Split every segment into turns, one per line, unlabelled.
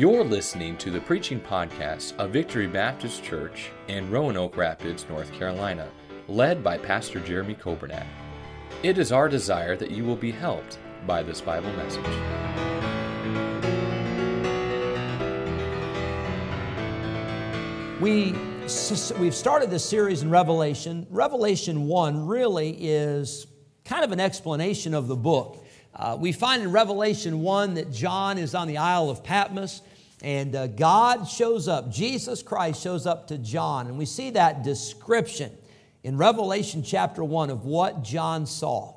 You're listening to the preaching podcast of Victory Baptist Church in Roanoke Rapids, North Carolina, led by Pastor Jeremy Coburnack. It is our desire that you will be helped by this Bible message.
We, we've started this series in Revelation. Revelation 1 really is kind of an explanation of the book. Uh, we find in Revelation 1 that John is on the Isle of Patmos and uh, God shows up. Jesus Christ shows up to John. And we see that description in Revelation chapter 1 of what John saw.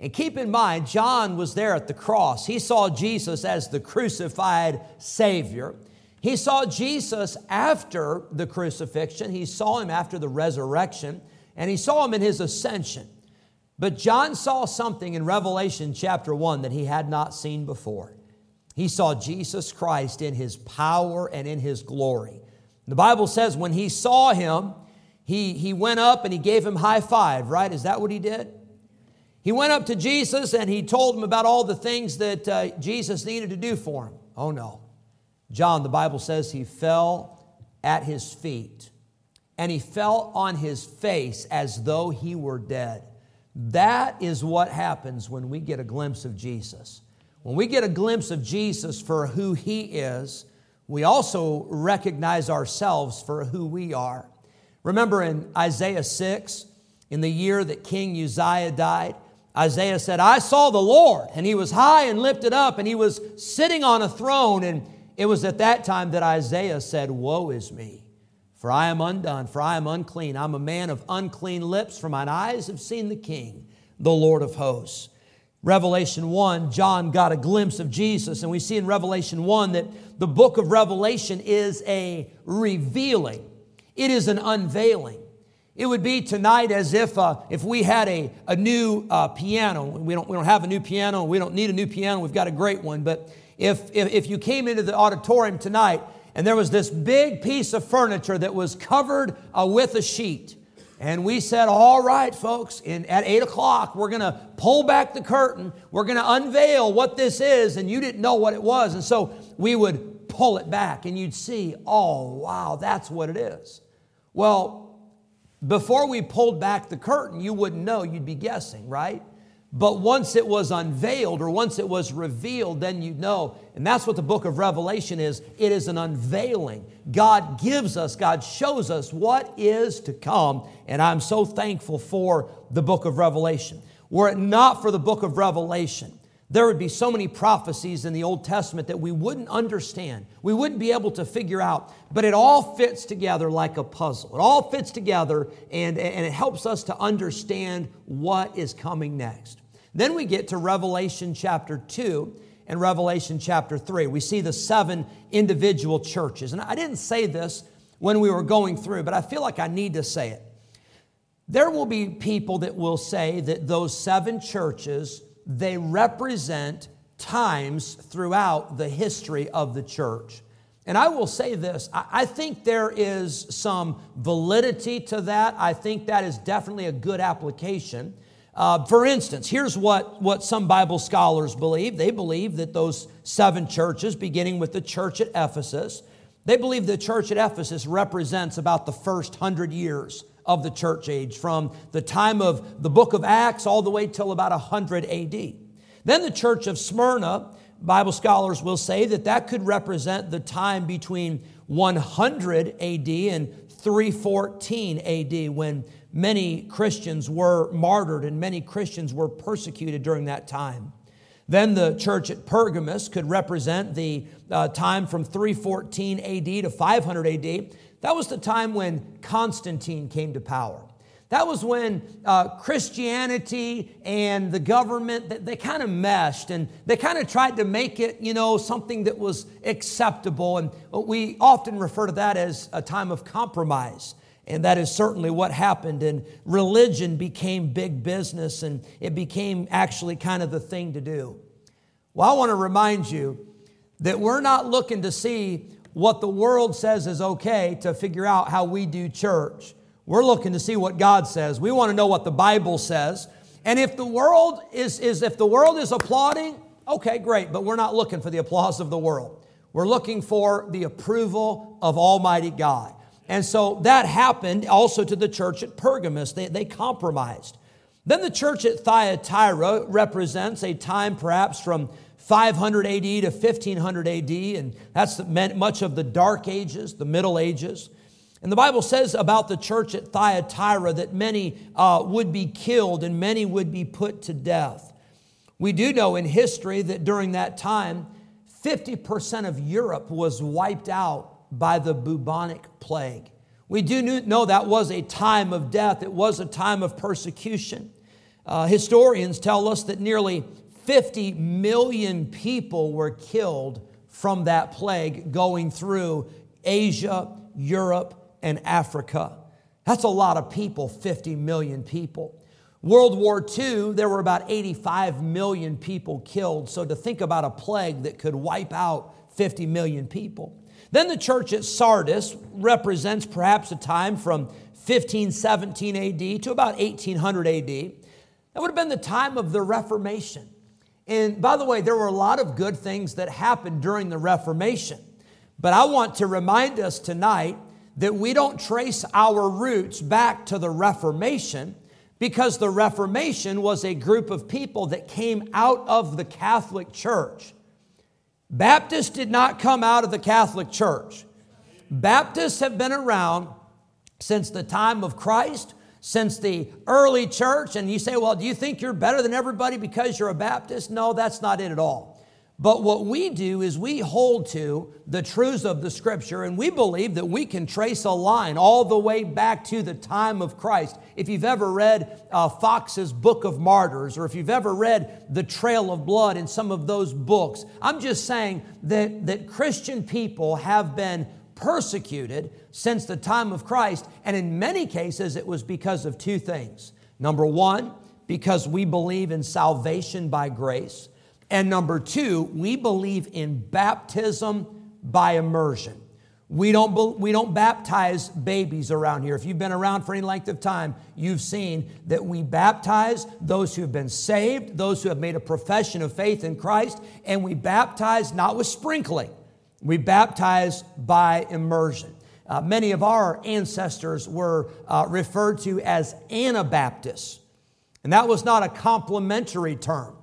And keep in mind, John was there at the cross. He saw Jesus as the crucified Savior. He saw Jesus after the crucifixion, he saw him after the resurrection, and he saw him in his ascension. But John saw something in Revelation chapter 1 that he had not seen before. He saw Jesus Christ in his power and in his glory. The Bible says when he saw him, he, he went up and he gave him high five, right? Is that what he did? He went up to Jesus and he told him about all the things that uh, Jesus needed to do for him. Oh no. John, the Bible says he fell at his feet and he fell on his face as though he were dead. That is what happens when we get a glimpse of Jesus. When we get a glimpse of Jesus for who he is, we also recognize ourselves for who we are. Remember in Isaiah 6, in the year that King Uzziah died, Isaiah said, I saw the Lord, and he was high and lifted up, and he was sitting on a throne, and it was at that time that Isaiah said, Woe is me, for I am undone, for I am unclean. I'm a man of unclean lips, for mine eyes have seen the King, the Lord of hosts. Revelation 1, John got a glimpse of Jesus, and we see in Revelation 1 that the book of Revelation is a revealing, it is an unveiling. It would be tonight as if, uh, if we had a, a new uh, piano. We don't, we don't have a new piano. We don't need a new piano. We've got a great one. But if, if, if you came into the auditorium tonight and there was this big piece of furniture that was covered uh, with a sheet, and we said, All right, folks, in, at 8 o'clock, we're going to pull back the curtain. We're going to unveil what this is. And you didn't know what it was. And so we would pull it back, and you'd see, Oh, wow, that's what it is. Well, before we pulled back the curtain, you wouldn't know, you'd be guessing, right? But once it was unveiled or once it was revealed, then you know. And that's what the book of Revelation is it is an unveiling. God gives us, God shows us what is to come. And I'm so thankful for the book of Revelation. Were it not for the book of Revelation, there would be so many prophecies in the Old Testament that we wouldn't understand. We wouldn't be able to figure out. But it all fits together like a puzzle. It all fits together and, and it helps us to understand what is coming next. Then we get to Revelation chapter 2 and Revelation chapter 3. We see the seven individual churches. And I didn't say this when we were going through, but I feel like I need to say it. There will be people that will say that those seven churches, they represent times throughout the history of the church. And I will say this I think there is some validity to that. I think that is definitely a good application. Uh, for instance, here's what, what some Bible scholars believe. They believe that those seven churches, beginning with the church at Ephesus, they believe the church at Ephesus represents about the first hundred years of the church age, from the time of the book of Acts all the way till about 100 AD. Then the church of Smyrna, Bible scholars will say that that could represent the time between 100 AD and 314 AD when many Christians were martyred and many Christians were persecuted during that time. Then the church at Pergamus could represent the uh, time from 314 AD to 500 AD. That was the time when Constantine came to power. That was when uh, Christianity and the government, they, they kind of meshed and they kind of tried to make it, you know, something that was acceptable. And we often refer to that as a time of compromise. And that is certainly what happened. And religion became big business and it became actually kind of the thing to do. Well, I want to remind you that we're not looking to see what the world says is okay to figure out how we do church. We're looking to see what God says. We want to know what the Bible says. And if the world is, is if the world is applauding, okay, great, but we're not looking for the applause of the world. We're looking for the approval of Almighty God. And so that happened also to the church at Pergamus. They, they compromised. Then the church at Thyatira represents a time perhaps from 500 AD to 1500 AD, and that's much of the Dark Ages, the Middle Ages. And the Bible says about the church at Thyatira that many uh, would be killed and many would be put to death. We do know in history that during that time, 50% of Europe was wiped out by the bubonic plague. We do know that was a time of death, it was a time of persecution. Uh, historians tell us that nearly 50 million people were killed from that plague going through Asia, Europe, and Africa. That's a lot of people, 50 million people. World War II, there were about 85 million people killed. So to think about a plague that could wipe out 50 million people. Then the church at Sardis represents perhaps a time from 1517 AD to about 1800 AD. That would have been the time of the Reformation. And by the way, there were a lot of good things that happened during the Reformation. But I want to remind us tonight that we don't trace our roots back to the Reformation because the Reformation was a group of people that came out of the Catholic Church. Baptists did not come out of the Catholic Church. Baptists have been around since the time of Christ, since the early church. And you say, well, do you think you're better than everybody because you're a Baptist? No, that's not it at all. But what we do is we hold to the truths of the scripture and we believe that we can trace a line all the way back to the time of Christ. If you've ever read uh, Foxe's Book of Martyrs or if you've ever read The Trail of Blood in some of those books, I'm just saying that, that Christian people have been persecuted since the time of Christ. And in many cases, it was because of two things. Number one, because we believe in salvation by grace. And number two, we believe in baptism by immersion. We don't, we don't baptize babies around here. If you've been around for any length of time, you've seen that we baptize those who have been saved, those who have made a profession of faith in Christ, and we baptize not with sprinkling, we baptize by immersion. Uh, many of our ancestors were uh, referred to as Anabaptists, and that was not a complimentary term.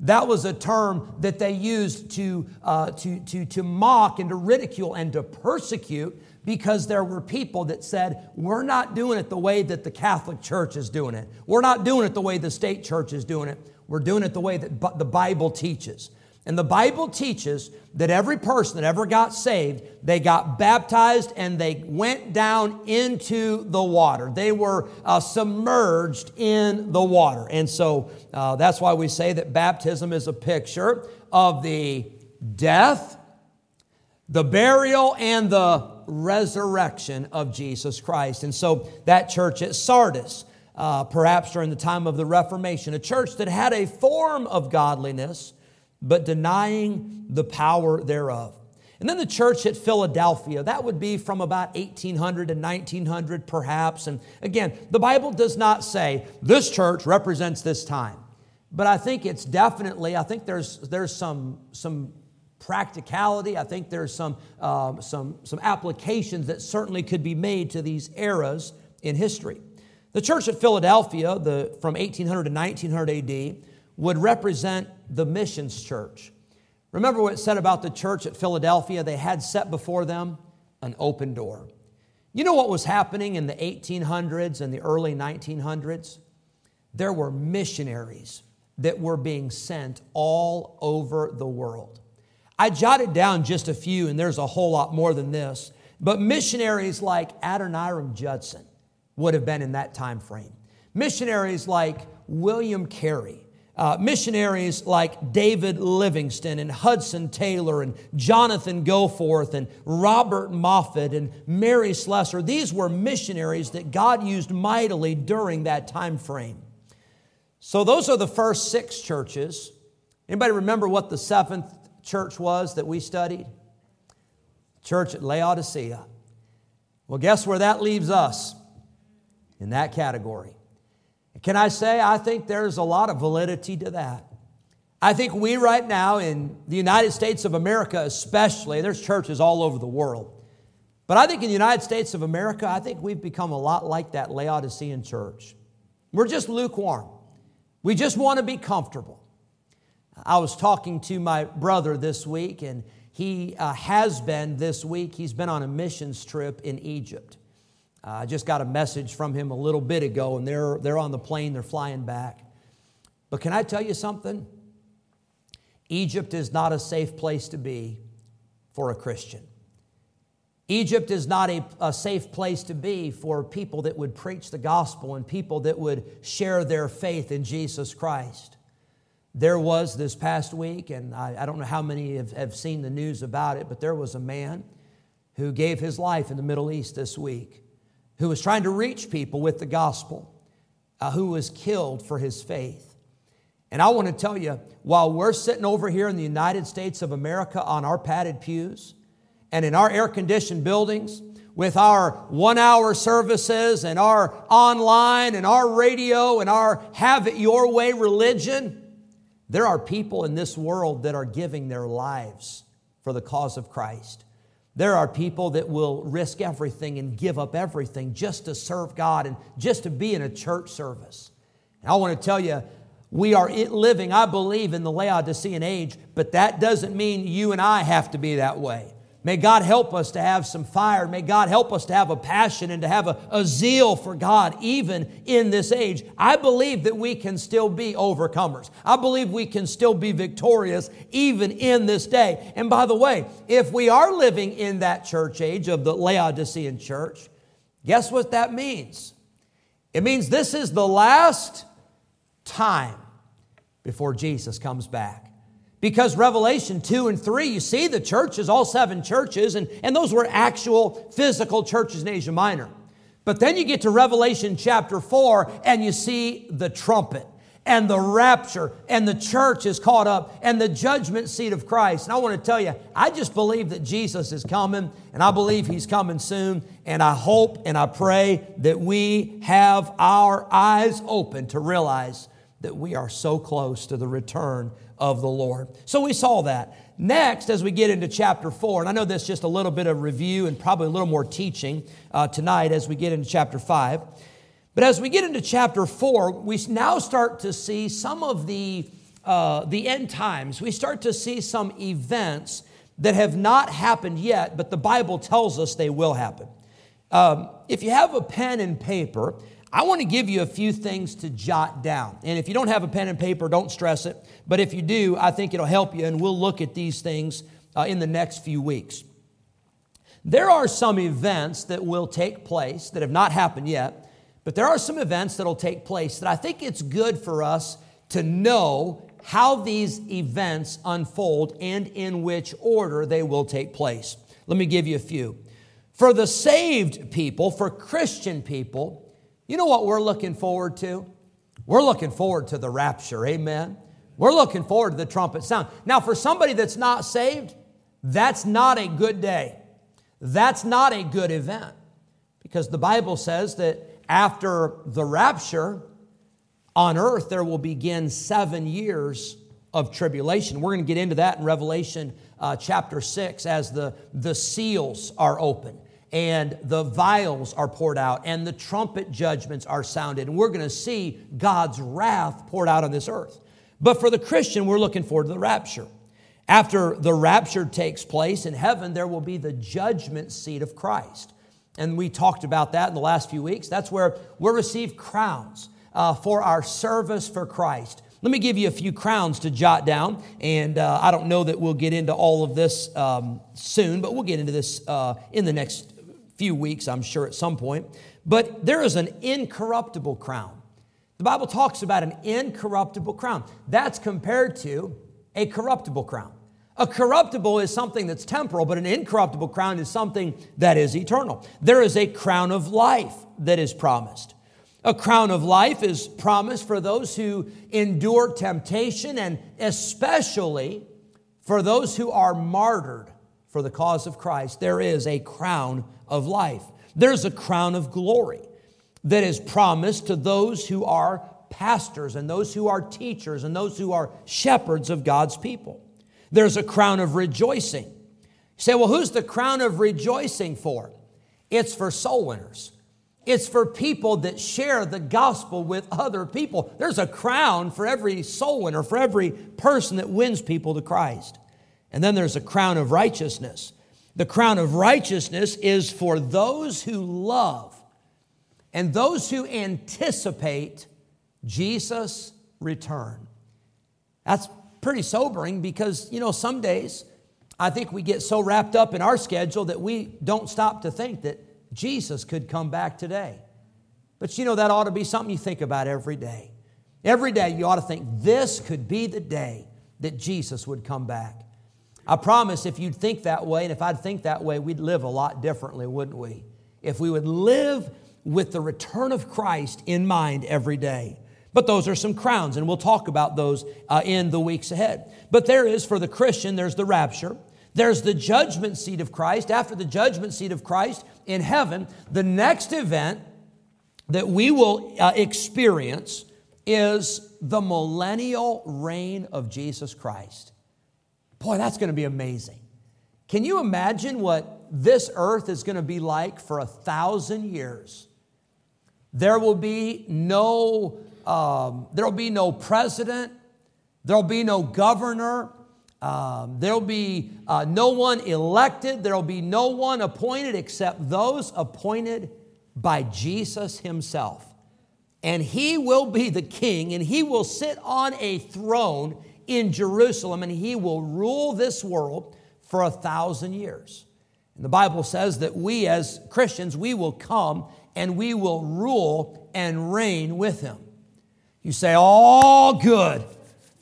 That was a term that they used to, uh, to, to, to mock and to ridicule and to persecute because there were people that said, We're not doing it the way that the Catholic Church is doing it. We're not doing it the way the state church is doing it. We're doing it the way that the Bible teaches. And the Bible teaches that every person that ever got saved, they got baptized and they went down into the water. They were uh, submerged in the water. And so uh, that's why we say that baptism is a picture of the death, the burial, and the resurrection of Jesus Christ. And so that church at Sardis, uh, perhaps during the time of the Reformation, a church that had a form of godliness but denying the power thereof. And then the church at Philadelphia, that would be from about 1800 to 1900 perhaps. And again, the Bible does not say this church represents this time. But I think it's definitely, I think there's, there's some, some practicality. I think there's some, um, some, some applications that certainly could be made to these eras in history. The church at Philadelphia, the, from 1800 to 1900 AD, would represent the missions church. Remember what it said about the church at Philadelphia? They had set before them an open door. You know what was happening in the 1800s and the early 1900s? There were missionaries that were being sent all over the world. I jotted down just a few, and there's a whole lot more than this, but missionaries like Adoniram Judson would have been in that time frame. Missionaries like William Carey, uh, missionaries like David Livingstone and Hudson Taylor and Jonathan Goforth and Robert Moffat and Mary Slessor. These were missionaries that God used mightily during that time frame. So those are the first six churches. Anybody remember what the seventh church was that we studied? Church at Laodicea. Well, guess where that leaves us? In that category. Can I say, I think there's a lot of validity to that. I think we right now in the United States of America, especially, there's churches all over the world. But I think in the United States of America, I think we've become a lot like that Laodicean church. We're just lukewarm. We just want to be comfortable. I was talking to my brother this week, and he uh, has been this week. He's been on a missions trip in Egypt. I just got a message from him a little bit ago, and they're, they're on the plane, they're flying back. But can I tell you something? Egypt is not a safe place to be for a Christian. Egypt is not a, a, safe place to be for people that would preach the gospel and people that would share their faith in Jesus Christ. There was this past week, and I, I don't know how many have, have seen the news about it, but there was a man who gave his life in the Middle East this week, who was trying to reach people with the gospel, uh, who was killed for his faith. And I want to tell you, while we're sitting over here in the United States of America on our padded pews and in our air conditioned buildings, with our one hour services and our online and our radio and our have it your way religion, there are people in this world that are giving their lives for the cause of Christ. There are people that will risk everything and give up everything just to serve God and just to be in a church service. And I want to tell you, we are living, I believe, in the Laodicean age, but that doesn't mean you and I have to be that way. May God help us to have some fire. May God help us to have a passion and to have a, a, zeal for God even in this age. I believe that we can still be overcomers. I believe we can still be victorious even in this day. And by the way, if we are living in that church age of the Laodicean church, guess what that means? It means this is the last time before Jesus comes back. Because Revelation 2 and 3, you see the churches, all seven churches, and, and those were actual physical churches in Asia Minor. But then you get to Revelation chapter 4 and you see the trumpet and the rapture and the church is caught up and the judgment seat of Christ. And I want to tell you, I just believe that Jesus is coming and I believe he's coming soon. And I hope and I pray that we have our eyes open to realize that we are so close to the return of the Lord. So we saw that. Next, as we get into chapter 4, and I know that's just a little bit of review and probably a little more teaching uh, tonight as we get into chapter 5. But as we get into chapter 4, we now start to see some of the, uh, the end times. We start to see some events that have not happened yet, but the Bible tells us they will happen. Um, if you have a pen and paper, I want to give you a few things to jot down. And if you don't have a pen and paper, don't stress it. But if you do, I think it'll help you, and we'll look at these things uh, in the next few weeks. There are some events that will take place that have not happened yet, but there are some events that will take place that I think it's good for us to know how these events unfold and in which order they will take place. Let me give you a few. For the saved people, for Christian people, you know what we're looking forward to? We're looking forward to the rapture, amen? We're looking forward to the trumpet sound. Now, for somebody that's not saved, that's not a good day. That's not a good event because the Bible says that after the rapture on earth, there will begin seven years of tribulation. We're going to get into that in Revelation uh, chapter 6 as the, the seals are open and the vials are poured out and the trumpet judgments are sounded. And we're going to see God's wrath poured out on this earth. But for the Christian, we're looking forward to the rapture. After the rapture takes place in heaven, there will be the judgment seat of Christ. And we talked about that in the last few weeks. That's where we'll receive crowns uh, for our service for Christ. Let me give you a few crowns to jot down. And uh, I don't know that we'll get into all of this um, soon, but we'll get into this uh, in the next few weeks, I'm sure, at some point. But there is an incorruptible crown. The Bible talks about an incorruptible crown. That's compared to a corruptible crown. A corruptible is something that's temporal, but an incorruptible crown is something that is eternal. There is a crown of life that is promised. A crown of life is promised for those who endure temptation and especially for those who are martyred for the cause of Christ. There is a crown of life. There's a crown of glory that is promised to those who are pastors and those who are teachers and those who are shepherds of God's people. There's a crown of rejoicing. You say, well, who's the crown of rejoicing for? It's for soul winners. It's for people that share the gospel with other people. There's a crown for every soul winner, for every person that wins people to Christ. And then there's a crown of righteousness. The crown of righteousness is for those who love and those who anticipate Jesus' return. That's pretty sobering because, you know, some days I think we get so wrapped up in our schedule that we don't stop to think that Jesus could come back today. But you know, that ought to be something you think about every day. Every day you ought to think, this could be the day that Jesus would come back. I promise if you'd think that way, and if I'd think that way, we'd live a lot differently, wouldn't we? If we would live with the return of Christ in mind every day. But those are some crowns, and we'll talk about those uh, in the weeks ahead. But there is, for the Christian, there's the rapture. There's the judgment seat of Christ. After the judgment seat of Christ in heaven, the next event that we will uh, experience is the millennial reign of Jesus Christ. Boy, that's going to be amazing. Can you imagine what this earth is going to be like for a thousand years? There will be no, um, there will be no president. There will be no governor. Um, there'll be uh, no one elected, there'll be no one appointed except those appointed by Jesus Himself. And He will be the king, and He will sit on a throne in Jerusalem, and He will rule this world for a thousand years. And the Bible says that we as Christians, we will come and we will rule and reign with Him. You say, all good.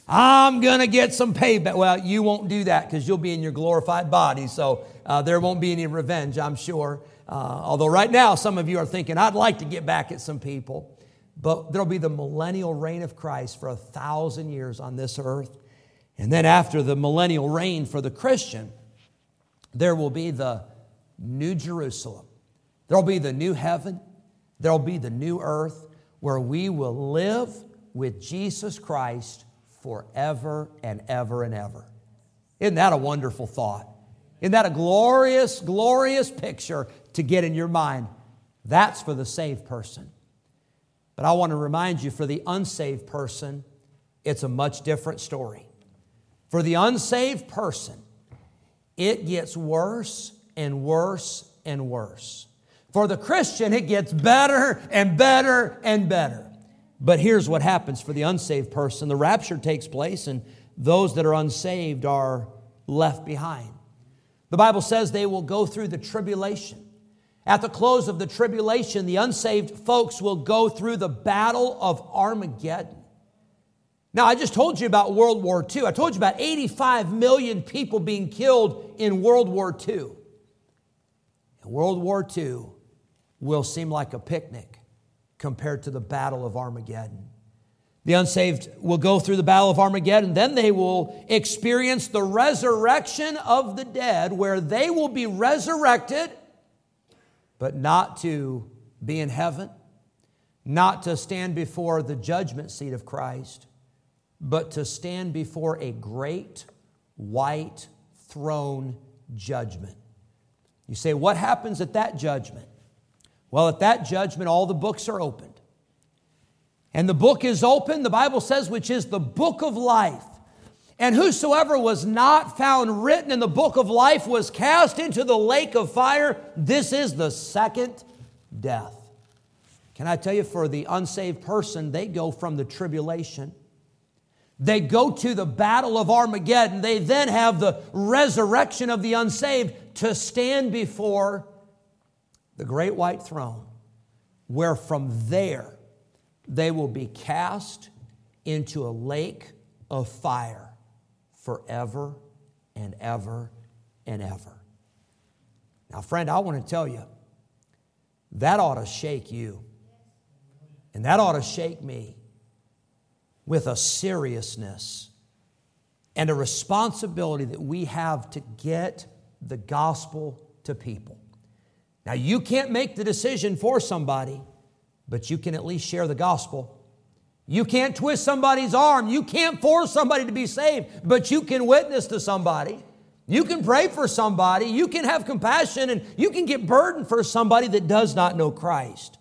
I'm going to get some payback. Well, you won't do that because you'll be in your glorified body. So uh, there won't be any revenge, I'm sure. Uh, although right now, some of you are thinking, I'd like to get back at some people. But there'll be the millennial reign of Christ for a thousand years on this earth. And then after the millennial reign for the Christian, there will be the new Jerusalem. There'll be the new heaven. There'll be the new earth where we will live with Jesus Christ forever and ever and ever. Isn't that a wonderful thought? Isn't that a glorious, glorious picture to get in your mind? That's for the saved person. But I want to remind you for the unsaved person, it's a much different story. For the unsaved person, it gets worse and worse and worse. For the Christian, it gets better and better and better. But here's what happens for the unsaved person the rapture takes place, and those that are unsaved are left behind. The Bible says they will go through the tribulation. At the close of the tribulation, the unsaved folks will go through the battle of Armageddon. Now, I just told you about World War II. I told you about 85 million people being killed in World War II. And World War II will seem like a picnic compared to the battle of Armageddon. The unsaved will go through the battle of Armageddon, then they will experience the resurrection of the dead, where they will be resurrected, but not to be in heaven, not to stand before the judgment seat of Christ, but to stand before a great white throne judgment. You say, what happens at that judgment? Well, at that judgment, all the books are opened. And the book is open, the Bible says, which is the book of life. And whosoever was not found written in the book of life was cast into the lake of fire. This is the second death. Can I tell you, for the unsaved person, they go from the tribulation. They go to the battle of Armageddon. They then have the resurrection of the unsaved to stand before the great white throne, where from there they will be cast into a lake of fire forever and ever and ever. Now, friend, I want to tell you, that ought to shake you. And that ought to shake me with a seriousness and a responsibility that we have to get the gospel to people. Now, you can't make the decision for somebody, but you can at least share the gospel. You can't twist somebody's arm. You can't force somebody to be saved, but you can witness to somebody. You can pray for somebody. You can have compassion and you can get burdened for somebody that does not know Christ.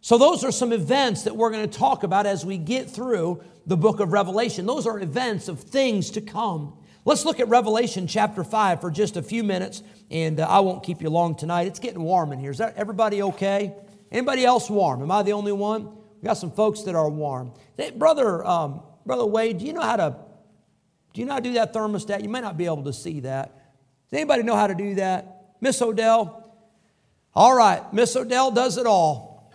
So, those are some events that we're going to talk about as we get through the book of Revelation. Those are events of things to come. Let's look at Revelation chapter 5 for just a few minutes, and uh, I won't keep you long tonight. It's getting warm in here. Is everybody okay? Anybody else warm? Am I the only one? We got some folks that are warm. Hey, brother, um, brother Wade, do you know how to do you know how to do that thermostat? You may not be able to see that. Does anybody know how to do that? Miss Odell? All right, Miss Odell does it all.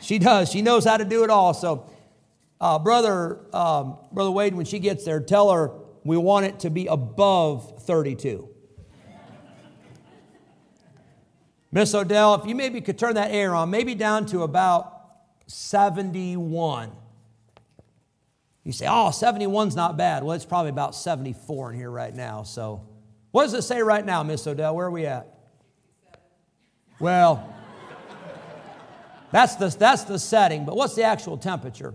She does. She knows how to do it all. So, uh, brother, um, brother Wade, when she gets there, tell her we want it to be above 32. Miss Odell, if you maybe could turn that air on, maybe down to about 71. You say, oh, 71's not bad. Well, it's probably about 74 in here right now. So, what does it say right now, Miss Odell? Where are we at? Well, that's the, that's the setting, but what's the actual temperature?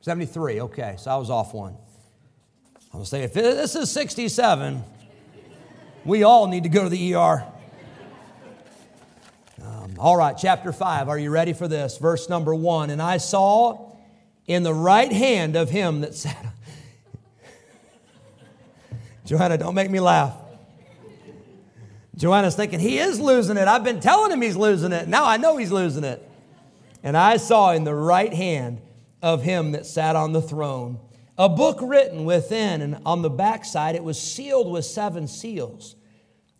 73. 73, okay, so I was off one. I was say, if this is 67, we all need to go to the ER. All right, chapter 5. Are you ready for this? Verse number 1. And I saw in the right hand of him that sat. Joanna, don't make me laugh. Joanna's thinking, he is losing it. I've been telling him he's losing it. Now I know he's losing it. And I saw in the right hand of him that sat on the throne a book written within, and on the backside it was sealed with seven seals.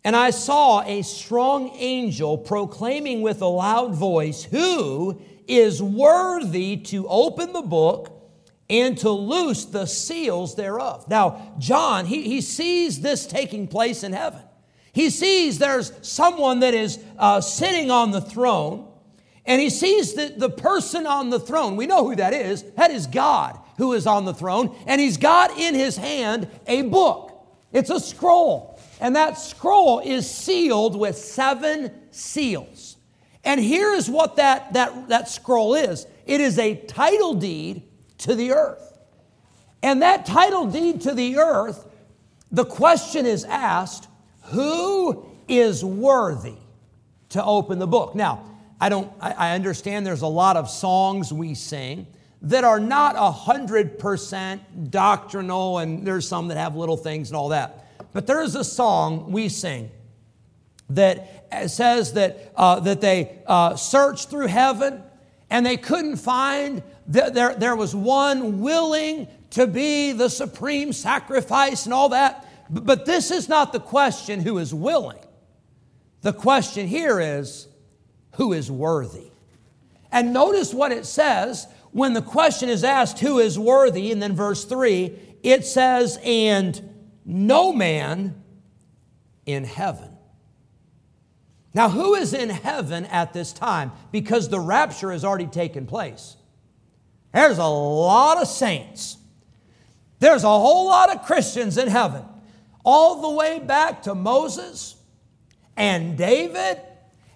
And I saw a strong angel proclaiming with a loud voice, Who is worthy to open the book and to loose the seals thereof. Now, John, he, he sees this taking place in heaven. He sees there's someone that is uh, sitting on the throne, and he sees that the person on the throne, we know who that is, that is God who is on the throne, and he's got in his hand a book. It's a scroll, and that scroll is sealed with seven seals. And here is what that, that, that scroll is it is a title deed to the earth. And that title deed to the earth, the question is asked who is worthy to open the book? Now, I don't I understand there's a lot of songs we sing that are not a hundred percent doctrinal, and there's some that have little things and all that. But there is a song we sing that says that, uh, that they uh, searched through heaven and they couldn't find, th- there, there was one willing to be the supreme sacrifice and all that. But this is not the question who is willing. The question here is who is worthy. And notice what it says when the question is asked who is worthy, and then verse 3, it says, and no man in heaven now, who is in heaven at this time? Because the rapture has already taken place. There's a lot of saints. There's a whole lot of Christians in heaven, all the way back to Moses and David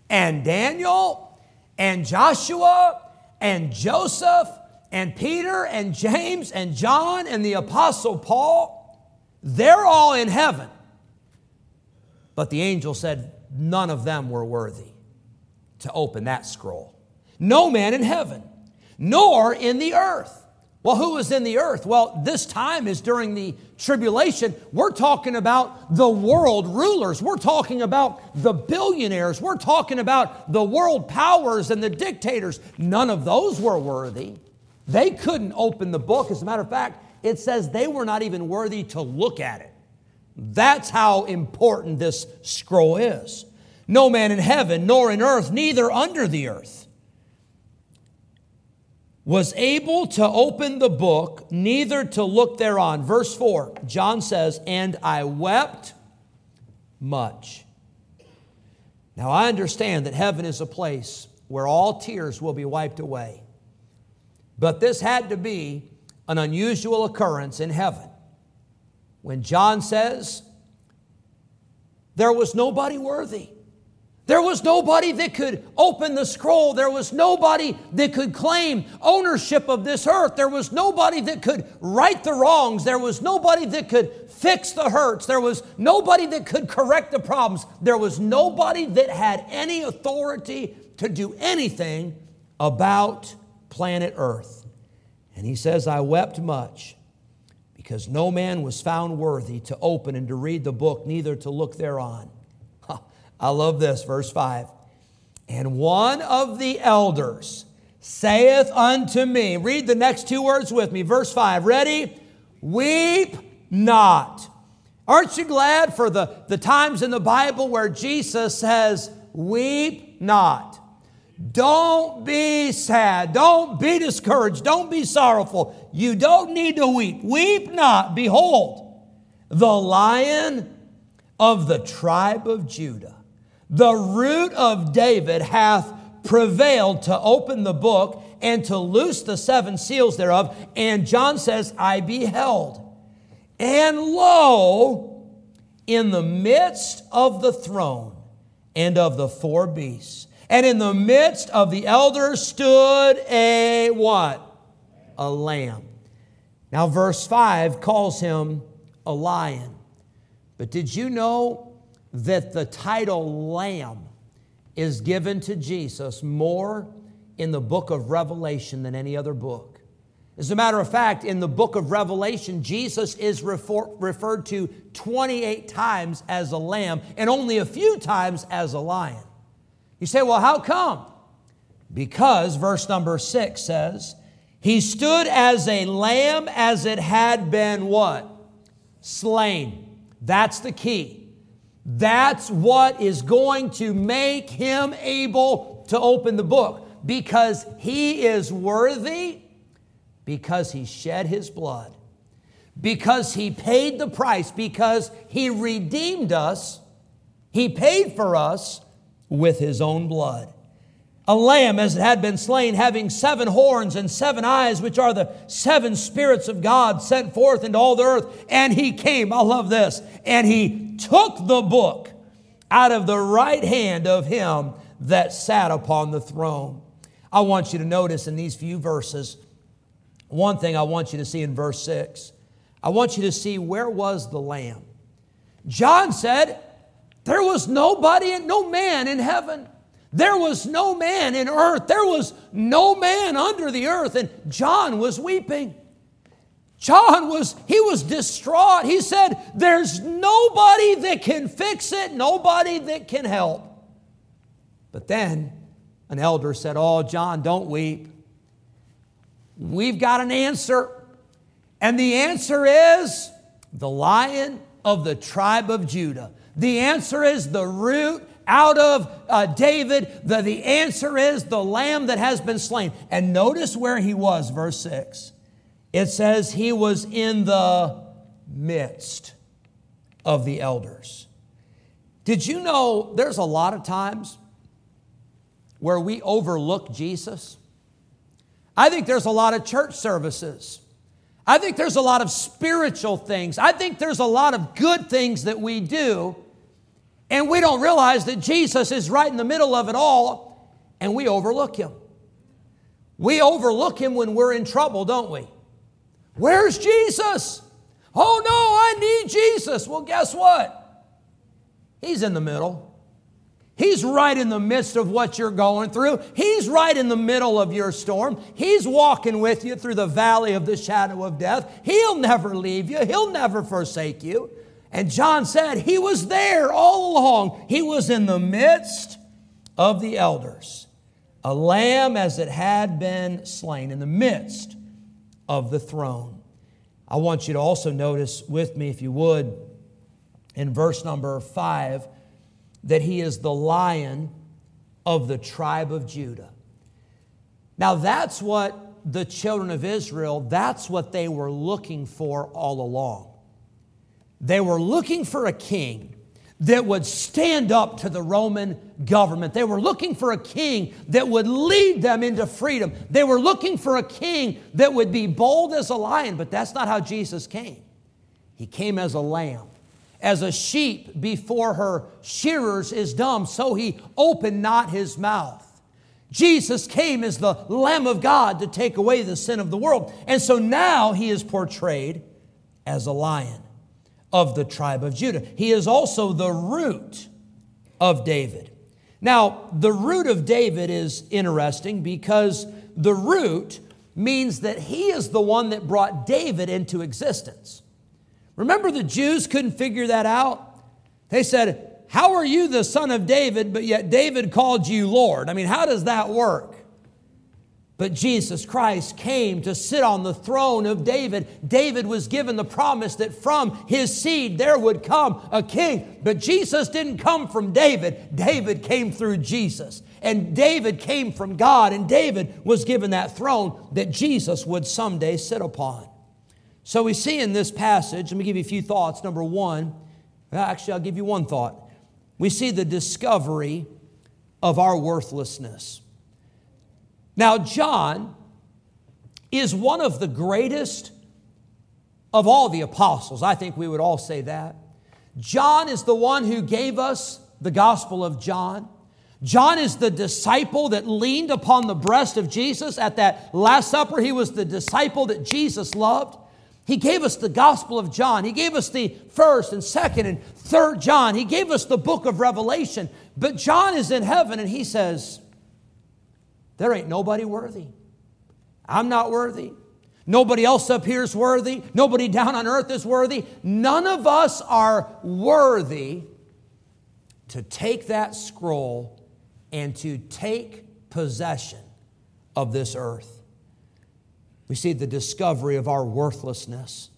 and Daniel and Joshua and Joseph and Peter and James and John and the Apostle Paul. They're all in heaven. But the angel said, none of them were worthy to open that scroll. No man in heaven, nor in the earth. Well, who is in the earth? Well, this time is during the tribulation. We're talking about the world rulers. We're talking about the billionaires. We're talking about the world powers and the dictators. None of those were worthy. They couldn't open the book. As a matter of fact, it says they were not even worthy to look at it. That's how important this scroll is. No man in heaven, nor in earth, neither under the earth, was able to open the book, neither to look thereon. Verse 4, John says, And I wept much. Now I understand that heaven is a place where all tears will be wiped away. But this had to be an unusual occurrence in heaven when John says, There was nobody worthy. There was nobody that could open the scroll. There was nobody that could claim ownership of this earth. There was nobody that could right the wrongs. There was nobody that could fix the hurts. There was nobody that could correct the problems. There was nobody that had any authority to do anything about planet earth. And he says, I wept much because no man was found worthy to open and to read the book, neither to look thereon. I love this, verse 5. And one of the elders saith unto me, read the next two words with me, verse 5. Ready? Weep not. Aren't you glad for the, the times in the Bible where Jesus says, Weep not? Don't be sad. Don't be discouraged. Don't be sorrowful. You don't need to weep. Weep not. Behold, the lion of the tribe of Judah the root of David hath prevailed to open the book and to loose the seven seals thereof. And John says, I beheld. And lo, in the midst of the throne and of the four beasts, and in the midst of the elders stood a what? A lamb. Now, verse 5 calls him a lion. But did you know that the title Lamb is given to Jesus more in the book of Revelation than any other book. As a matter of fact, in the book of Revelation, Jesus is refer- referred to 28 times as a lamb and only a few times as a lion. You say, well, how come? Because verse number six says, He stood as a lamb as it had been what? Slain. That's the key. That's what is going to make him able to open the book because he is worthy, because he shed his blood, because he paid the price, because he redeemed us, he paid for us with his own blood a lamb as it had been slain, having seven horns and seven eyes, which are the seven spirits of God sent forth into all the earth. And he came, I love this, and he took the book out of the right hand of him that sat upon the throne. I want you to notice in these few verses, one thing I want you to see in verse 6. I want you to see where was the lamb. John said, There was nobody, no man in heaven. There was no man in earth. There was no man under the earth. And John was weeping. John was, he was distraught. He said, There's nobody that can fix it, nobody that can help. But then an elder said, Oh, John, don't weep. We've got an answer. And the answer is the lion of the tribe of Judah. The answer is the root out of uh, David, the, the answer is the lamb that has been slain. And notice where he was, verse 6. It says he was in the midst of the elders. Did you know there's a lot of times where we overlook Jesus? I think there's a lot of church services. I think there's a lot of spiritual things. I think there's a lot of good things that we do and we don't realize that Jesus is right in the middle of it all, and we overlook him. We overlook him when we're in trouble, don't we? Where's Jesus? Oh no, I need Jesus. Well, guess what? He's in the middle. He's right in the midst of what you're going through. He's right in the middle of your storm. He's walking with you through the valley of the shadow of death. He'll never leave you, He'll never forsake you. And John said he was there all along. He was in the midst of the elders, a lamb as it had been slain, in the midst of the throne. I want you to also notice with me, if you would, in verse number five, that he is the lion of the tribe of Judah. Now, that's what the children of Israel, that's what they were looking for all along. They were looking for a king that would stand up to the Roman government. They were looking for a king that would lead them into freedom. They were looking for a king that would be bold as a lion, but that's not how Jesus came. He came as a lamb. As a sheep before her shearers is dumb, so he opened not his mouth. Jesus came as the Lamb of God to take away the sin of the world. And so now he is portrayed as a lion of the tribe of Judah. He is also the root of David. Now, the root of David is interesting because the root means that he is the one that brought David into existence. Remember, the Jews couldn't figure that out? They said, How are you the son of David, but yet David called you Lord? I mean, how does that work? But Jesus Christ came to sit on the throne of David. David was given the promise that from his seed there would come a king. But Jesus didn't come from David, David came through Jesus. And David came from God, and David was given that throne that Jesus would someday sit upon. So we see in this passage, let me give you a few thoughts. Number one, actually, I'll give you one thought. We see the discovery of our worthlessness. Now, John is one of the greatest of all the apostles. I think we would all say that. John is the one who gave us the Gospel of John. John is the disciple that leaned upon the breast of Jesus at that Last Supper. He was the disciple that Jesus loved. He gave us the Gospel of John. He gave us the first and second and third John. He gave us the book of Revelation. But John is in heaven and he says, there ain't nobody worthy. I'm not worthy. Nobody else up here is worthy. Nobody down on earth is worthy. None of us are worthy to take that scroll and to take possession of this earth. We see the discovery of our worthlessness.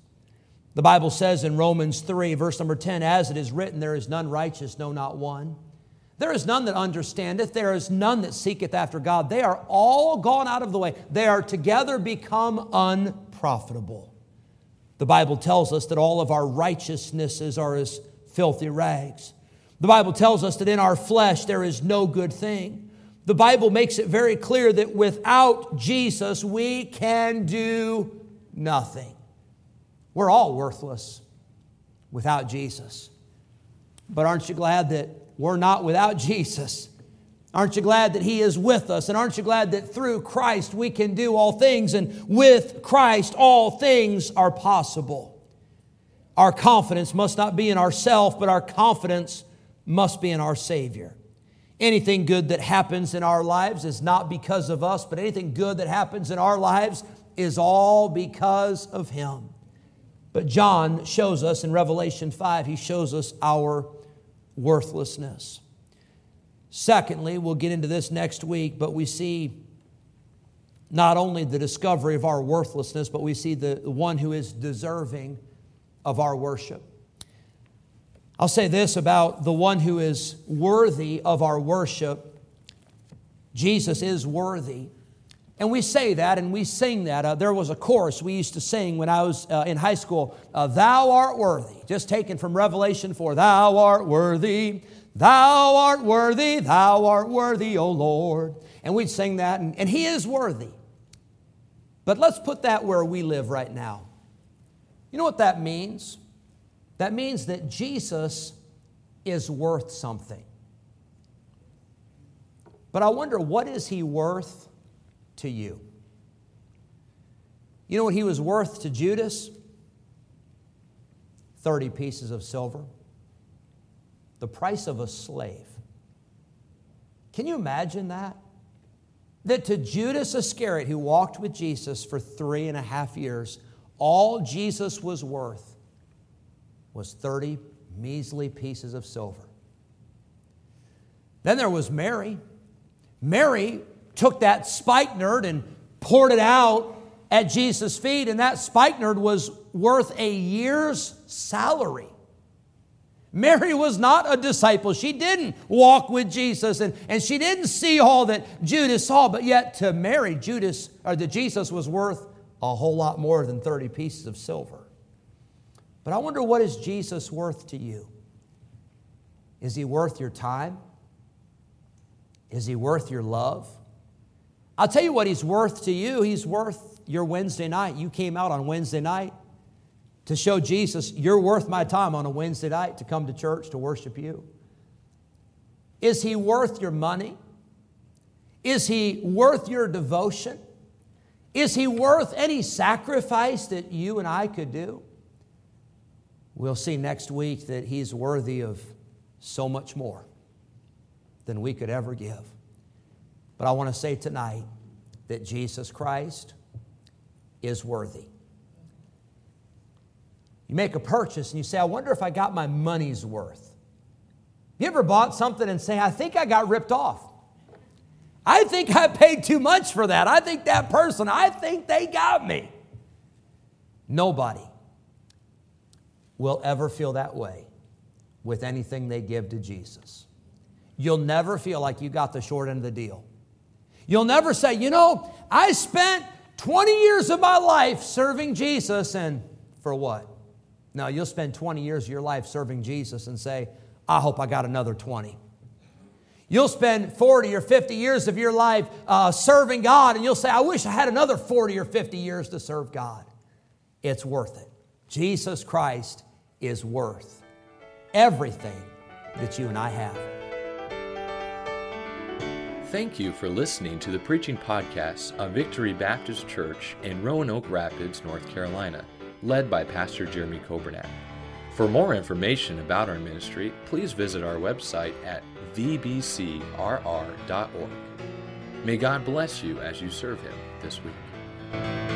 The Bible says in Romans 3, verse number 10, as it is written, there is none righteous, no, not one. There is none that understandeth, there is none that seeketh after God. They are all gone out of the way. They are together become unprofitable. The Bible tells us that all of our righteousnesses are as filthy rags. The Bible tells us that in our flesh there is no good thing. The Bible makes it very clear that without Jesus we can do nothing. We're all worthless without Jesus. But aren't you glad that we're not without Jesus. Aren't you glad that He is with us? And aren't you glad that through Christ we can do all things? And with Christ, all things are possible. Our confidence must not be in ourselves, but our confidence must be in our Savior. Anything good that happens in our lives is not because of us, but anything good that happens in our lives is all because of Him. But John shows us in Revelation 5, he shows us our worthlessness. Secondly, we'll get into this next week, but we see not only the discovery of our worthlessness, but we see the, one who is deserving of our worship. I'll say this about the one who is worthy of our worship Jesus is worthy. And we say that and we sing that. Uh, there was a chorus we used to sing when I was uh, in high school uh, Thou art worthy, just taken from Revelation 4. Thou art worthy, thou art worthy, thou art worthy, O Lord. And we'd sing that, and, and He is worthy. But let's put that where we live right now. You know what that means? That means that Jesus is worth something. But I wonder, what is He worth? to you. You know what he was worth to Judas? 30 pieces of silver. The price of a slave. Can you imagine that? That to Judas Iscariot, who walked with Jesus for three and a half years, all Jesus was worth was 30 measly pieces of silver. Then there was Mary. Mary took that spikenard and poured it out at Jesus' feet, and that spikenard was worth a year's salary. Mary was not a disciple. She didn't walk with Jesus and, and she didn't see all that Judas saw, but yet to Mary, Judas or the Jesus was worth a whole lot more than 30 pieces of silver. But I wonder what is Jesus worth to you? Is he worth your time? Is he worth your love? I'll tell you what he's worth to you. He's worth your Wednesday night. You came out on Wednesday night. to show Jesus, you're worth my time on a Wednesday night to come to church to worship you? Is he worth your money? Is he worth your devotion? Is he worth any sacrifice that you and I could do? We'll see next week that he's worthy of so much more than we could ever give. But I want to say tonight that Jesus Christ is worthy. You make a purchase and you say, I wonder if I got my money's worth. You ever bought something and say, I think I got ripped off? I think I paid too much for that. I think that person, I think they got me. Nobody will ever feel that way with anything they give to Jesus. You'll never feel like you got the short end of the deal. You'll never say, you know, I spent 20 years of my life serving Jesus, and for what? No, you'll spend 20 years of your life serving Jesus and say, I hope I got another 20. You'll spend 40 or 50 years of your life uh, serving God, and you'll say, I wish I had another 40 or 50 years to serve God. It's worth it. Jesus Christ is worth everything that you and I have.
Thank you for listening to the preaching podcast of Victory Baptist Church in Roanoke Rapids, North Carolina, led by Pastor Jeremy Coburnett. For more information about our ministry, please visit our website at vbcrr.org. May God bless you as you serve Him this week.